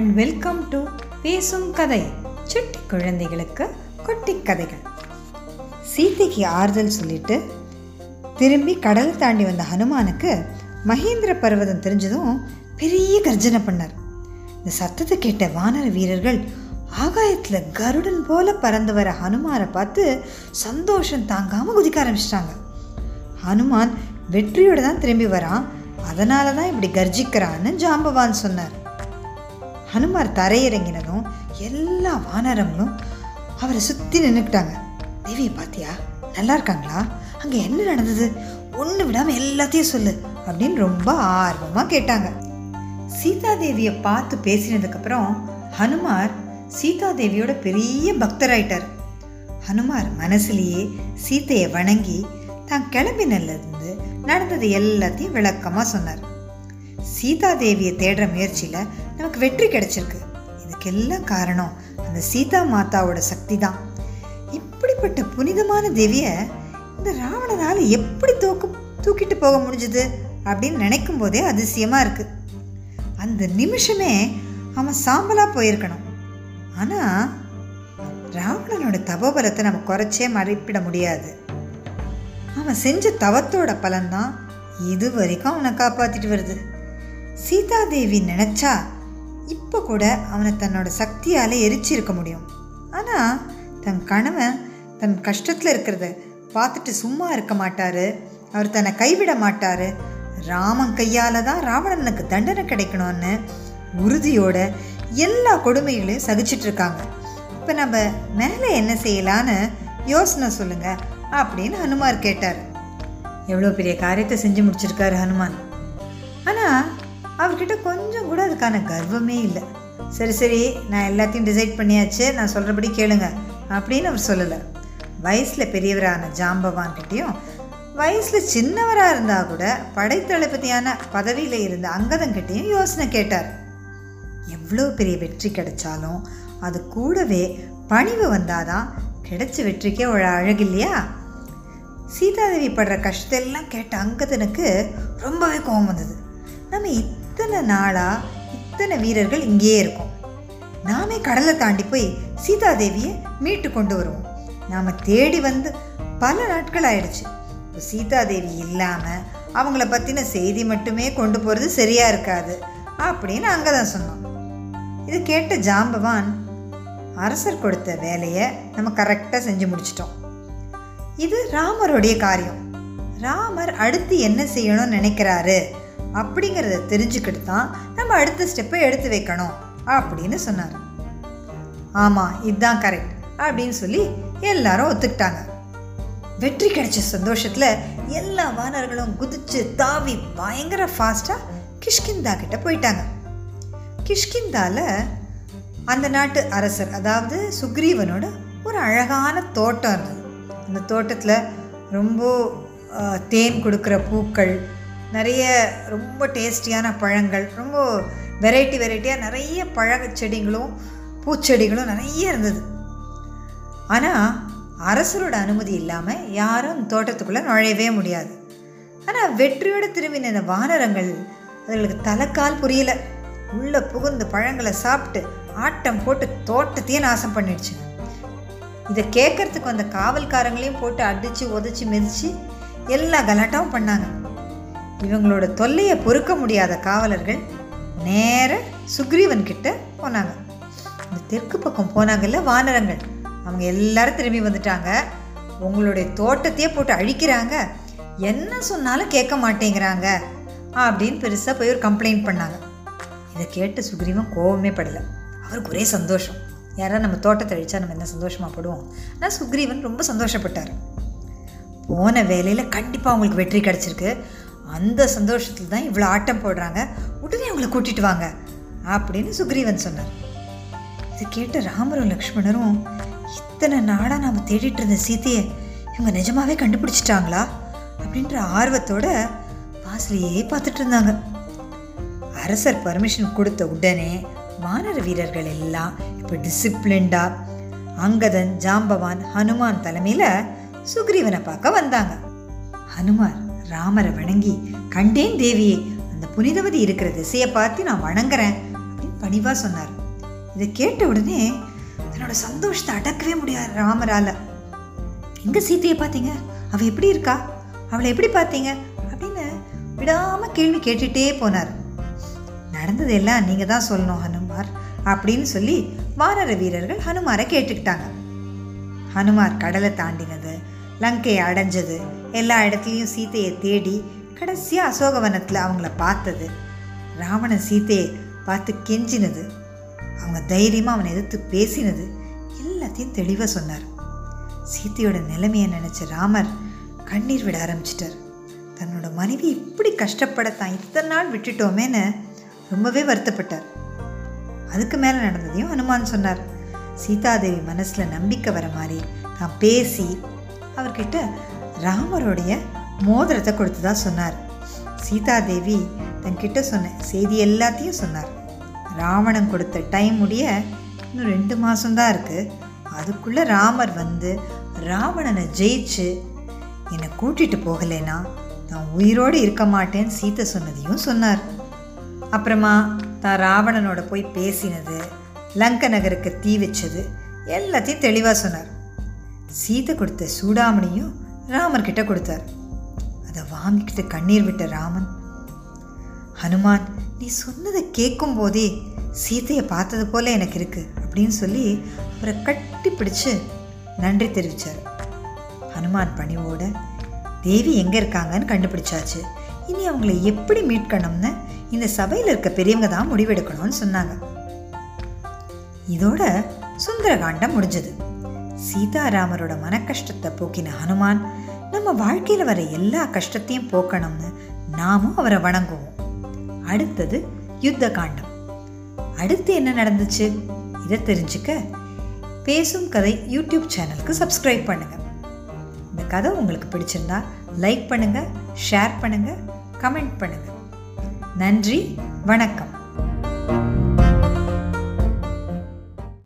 And welcome to பேசும் கதை சுட்டி குழந்தைகளுக்கு குட்டி கதைகள். சீதைக்கு ஆறுதல் சொல்லிட்டு திரும்பி கடல் தாண்டி வந்த ஹனுமானுக்கு மகேந்திர பர்வதம் தெரிஞ்சதும் பெரிய கர்ஜனை பண்ணார். இந்த சத்தத்தை கேட்ட வானர வீரர்கள் ஆகாயத்தில் கருடன் போல பறந்து வர ஹனுமாரை பார்த்து சந்தோஷம் தாங்காமல் குதிக்க ஆரம்பிச்சிட்டாங்க. ஹனுமான் வெற்றியோடு தான் திரும்பி வரான். அதனால தான் இப்படி கர்ஜிக்கிறான்னு ஜாம்பவான் சொன்னார். ஹனுமார் தரையிறங்கினதும் எல்லா வானரங்களும் அவரை சுற்றி நின்றுக்கிட்டாங்க தேவியை பார்த்தியா நல்லா இருக்காங்களா? அங்கே என்ன நடந்தது? ஒன்று விடாமல் எல்லாத்தையும் சொல்லு அப்படின்னு ரொம்ப ஆர்வமாக கேட்டாங்க. சீதாதேவியை பார்த்து பேசினதுக்கப்புறம் ஹனுமார் சீதாதேவியோட பெரிய பக்தராயிட்டார். ஹனுமார் மனசுலேயே சீதையை வணங்கி தான் கிளம்பினிலிருந்து நடந்தது எல்லாத்தையும் விளக்கமாக சொன்னார். சீதாதேவியை தேடுற முயற்சியில் நமக்கு வெற்றி கிடைச்சிருக்கு. இதுக்கெல்லாம் காரணம் அந்த சீதா மாதாவோட சக்தி தான் இப்படிப்பட்ட புனிதமான தேவியை இந்த ராவணனால் எப்படி தூக்கு தூக்கிட்டு போக முடிஞ்சுது அப்படின்னு நினைக்கும் போதே அதிசயமாக இருக்குது அந்த நிமிஷமே அவன் சாம்பலாக போயிருக்கணும். ஆனால் ராவணனோட தபோபலத்தை நம்ம குறைச்சே மறைப்பிட முடியாது. அவன் செஞ்ச தவத்தோட பலன்தான் இது வரைக்கும் அவனை காப்பாற்றிட்டு வருது. சீதாதேவி நினச்சா இப்போ கூட அவனை தன்னோட சக்தியால் எரிச்சிருக்க முடியும். ஆனால் தன் கணவன் தன் கஷ்டத்தில் இருக்கிறத பார்த்துட்டு சும்மா இருக்க மாட்டார். அவர் தன்னை கைவிட மாட்டார். ராமன் கையால் தான் ராவணனுக்கு தண்டனை கிடைக்கணும்னு உறுதியோட எல்லா கொடுமைகளையும் சகிச்சிட்டு இருக்காங்க. இப்போ நம்ம மேலே என்ன செய்யலான்னு யோசனை சொல்லுங்கள் அப்படின்னு ஹனுமார் கேட்டார். எவ்வளோ பெரிய காரியத்தை செஞ்சு முடிச்சிருக்காரு ஹனுமான். ஆனால் அவர்கிட்ட கொஞ்சம் கூட அதுக்கான கர்வமே இல்லை. சரி சரி நான் எல்லாத்தையும் டிசைட் பண்ணியாச்சு. நான் சொல்கிறபடி கேளுங்க அப்படின்னு அவர் சொல்லலை. வயசில் பெரியவரான ஜாம்பவான்கிட்டையும் வயசில் சின்னவராக இருந்தால் கூட படைத்தளபதியான பதவியில் இருந்த அங்கதங்கிட்டையும் யோசனை கேட்டார். எவ்வளோ பெரிய வெற்றி கிடைச்சாலும் அது கூடவே பணிவு வந்தாதான் கிடைச்ச வெற்றிக்கே ஒரு அழகு இல்லையா? சீதாதேவி படுற கஷ்டத்தெல்லாம் கேட்ட அங்கதனுக்கு ரொம்பவே கோபம் வந்தது. நம்ம இத்தனை நாளாக அத்தனை வீரர்கள் இங்கேயே இருக்கும். நாமே கடலை தாண்டி போய் சீதாதேவியை மீட்டு கொண்டு வருவோம். நாம் தேடி வந்து பல நாட்கள் ஆயிடுச்சு. இப்போ சீதாதேவி இல்லாமல் அவங்கள பற்றின செய்தி மட்டுமே கொண்டு போகிறது சரியாக இருக்காது அப்படின்னு அங்கே தான் சொன்னோம். இது கேட்ட ஜாம்பவான் அரசர் கொடுத்த வேலையை நம்ம கரெக்டாக செஞ்சு முடிச்சிட்டோம். இது ராமருடைய காரியம். ராமர் அடுத்து என்ன செய்யணும்னு நினைக்கிறாரு? அப்படிங்கிறத தெரிஞ்சுக்கிட்டு தான் நம்ம அடுத்த ஸ்டெப்பை எடுத்து வைக்கணும் அப்படின்னு சொன்னார். ஆமாம் இதுதான் கரெக்ட் அப்படின்னு சொல்லி எல்லாரும் ஒத்துக்கிட்டாங்க. வெற்றி கிடைச்ச சந்தோஷத்தில் எல்லா வானர்களும் குதிச்சு தாவி பயங்கர ஃபாஸ்ட்டாக கிஷ்கிந்தா கிட்ட போயிட்டாங்க. கிஷ்கிந்தாவில் அந்த நாட்டு அரசர் அதாவது சுக்ரீவனோட ஒரு அழகான தோட்டம் இருந்தது அந்த தோட்டத்தில் ரொம்ப தேன் கொடுக்குற பூக்கள் நிறைய ரொம்ப டேஸ்டியான பழங்கள் ரொம்ப வெரைட்டி வெரைட்டியாக நிறைய பழ செடிகளும் பூச்செடிகளும் நிறைய இருந்தது. ஆனால் அரசரோட அனுமதி இல்லாமல் யாரும் தோட்டத்துக்குள்ளே நுழையவே முடியாது. ஆனால் வெற்றியோடு திரும்பின இந்த வானரங்கள் அதுகளுக்கு தலைக்கால் புரியல. உள்ளே புகுந்து பழங்களை சாப்பிட்டு ஆட்டம் போட்டு தோட்டத்தையே நாசம் பண்ணிடுச்சு. இதை கேட்கறதுக்கு வந்த காவல்காரங்களையும் போட்டு அடித்து உதச்சி மிதித்து எல்லா கலாட்டாவும் பண்ணாங்க. இவங்களோட தொல்லையை பொறுக்க முடியாத காவலர்கள் நேர சுக்ரீவன் கிட்ட போனாங்க. இந்த தெற்கு பக்கம் போனாங்கல்ல வானரங்கள். அவங்க எல்லாரும் திரும்பி வந்துட்டாங்க. உங்களுடைய தோட்டத்தையே போட்டு அழிக்கிறாங்க. என்ன சொன்னாலும் கேட்க மாட்டேங்கிறாங்க அப்படின்னு பெருசாக போய் ஒரு கம்ப்ளைண்ட் பண்ணாங்க. இதை கேட்டு சுக்ரீவன் கோவமே படலை. அவருக்கு ஒரே சந்தோஷம். யாராவது நம்ம தோட்டத்தை அழிச்சா நம்ம என்ன சந்தோஷமாக படுவோம்? ஆனால் சுக்ரீவன் ரொம்ப சந்தோஷப்பட்டார். போன வேலையில் கண்டிப்பாக அவங்களுக்கு வெற்றி கிடச்சிருக்கு. அந்த சந்தோஷத்தில் தான் இவ்வளோ ஆட்டம் போடுறாங்க. உடனே அவங்கள கூட்டிட்டு வாங்க அப்படின்னு சுக்ரீவன் சொன்னார். இதை கேட்ட ராமரும் லக்ஷ்மணரும் இத்தனை நாடாக நாம் தேடிட்டு இருந்த சீதையை இவங்க நிஜமாவே கண்டுபிடிச்சிட்டாங்களா? அப்படின்ற ஆர்வத்தோட வாசலையே பார்த்துட்டு இருந்தாங்க. அரசர் பர்மிஷன் கொடுத்த உடனே வானர வீரர்கள் எல்லாம் இப்போ டிசிப்ளின்டாக அங்கதன் ஜாம்பவான் ஹனுமான் தலைமையில் சுக்ரீவனை பார்க்க வந்தாங்க. ஹனுமான் ராமரை வணங்கி கண்டேன் தேவியே அந்த புனிதவதி இருக்கிற திசையை பார்த்து நான் வணங்குறேன் அப்படின்னு பணிவாக சொன்னார். இதை கேட்ட உடனே தன்னோட சந்தோஷத்தை அடக்கவே முடியாது ராமரால். எங்கே சீத்தையை பார்த்தீங்க? அவள் எப்படி இருக்கா? அவளை எப்படி பார்த்தீங்க? அப்படின்னு விடாமல் கேள்வி கேட்டுகிட்டே போனார். நடந்ததெல்லாம் நீங்கள் தான் சொல்லணும் ஹனுமார் அப்படின்னு சொல்லி வானர வீரர்கள் ஹனுமாரை கேட்டுக்கிட்டாங்க. ஹனுமார் கடலை தாண்டினது லங்கையை அடைஞ்சது எல்லா இடத்துலையும் சீத்தையை தேடி கடைசியாக அசோகவனத்தில் அவங்கள பார்த்தது. ராவணன் சீத்தையை பார்த்து கெஞ்சினது. அவங்க தைரியமாக அவனை எதிர்த்து பேசினது. எல்லாத்தையும் தெளிவாக சொன்னார். சீத்தையோட நிலைமையை நினச்ச ராமர் கண்ணீர் விட ஆரம்பிச்சிட்டார். தன்னோட மனைவி இப்படி கஷ்டப்பட தான் இத்தனை நாள் விட்டுட்டோமேன்னு ரொம்பவே வருத்தப்பட்டார். அதுக்கு மேலே நடந்ததையும் அனுமான் சொன்னார். சீதாதேவி மனசில் நம்பிக்கை வர மாதிரி தான் பேசி அவர்கிட்ட ராமருடைய மோதிரத்தை கொடுத்ததா சொன்னார். சீதாதேவி தன்கிட்ட சொன்ன செய்தி எல்லாத்தையும் சொன்னார். ராவணன் கொடுத்த டைம் முடிய இன்னும் ரெண்டு மாதம்தான் இருக்குது அதுக்குள்ளே ராமர் வந்து ராவணனை ஜெயிச்சு என்னை கூட்டிகிட்டு போகலைன்னா நான் உயிரோடு இருக்க மாட்டேன்னு சீத்தை சொன்னதையும் சொன்னார். அப்புறமா தான் ராவணனோட போய் பேசினது லங்க நகருக்கு தீ வச்சது எல்லாத்தையும் தெளிவாக சொன்னார். சீதை கொடுத்த சூடாமணியும் ராமர்கிட்ட கொடுத்தார். அதை வாங்கிக்கிட்டு கண்ணீர் விட்ட ராமன் ஹனுமான் நீ சொன்னதை கேட்கும் போதே சீதையை பார்த்தது போல எனக்கு இருக்கு அப்படின்னு சொல்லி அவரை கட்டி பிடிச்சு நன்றி தெரிவித்தார் ஹனுமான் பணிவோட தேவி எங்கே இருக்காங்கன்னு கண்டுபிடிச்சாச்சு. இனி அவங்கள எப்படி மீட்கணும்னு இந்த சபையில் இருக்க பெரியவங்க தான் முடிவெடுக்கணும்னு சொன்னாங்க. இதோட சுந்தரகாண்டம் முடிஞ்சது. சீதாராமரோட மன கஷ்டத்தை போக்கின ஹனுமான் நம்ம வாழ்க்கையில் வர எல்லா கஷ்டத்தையும் போக்கணும்னு நாமும் அவரை வணங்குவோம். அடுத்தது யுத்த காண்டம் அடுத்து என்ன நடந்துச்சு? இதை தெரிஞ்சுக்க பேசும் கதை யூடியூப் சேனலுக்கு சப்ஸ்கிரைப் பண்ணுங்கள் இந்த கதை உங்களுக்கு பிடிச்சிருந்தா லைக் பண்ணுங்கள் ஷேர் பண்ணுங்கள் கமெண்ட் பண்ணுங்கள் நன்றி வணக்கம்.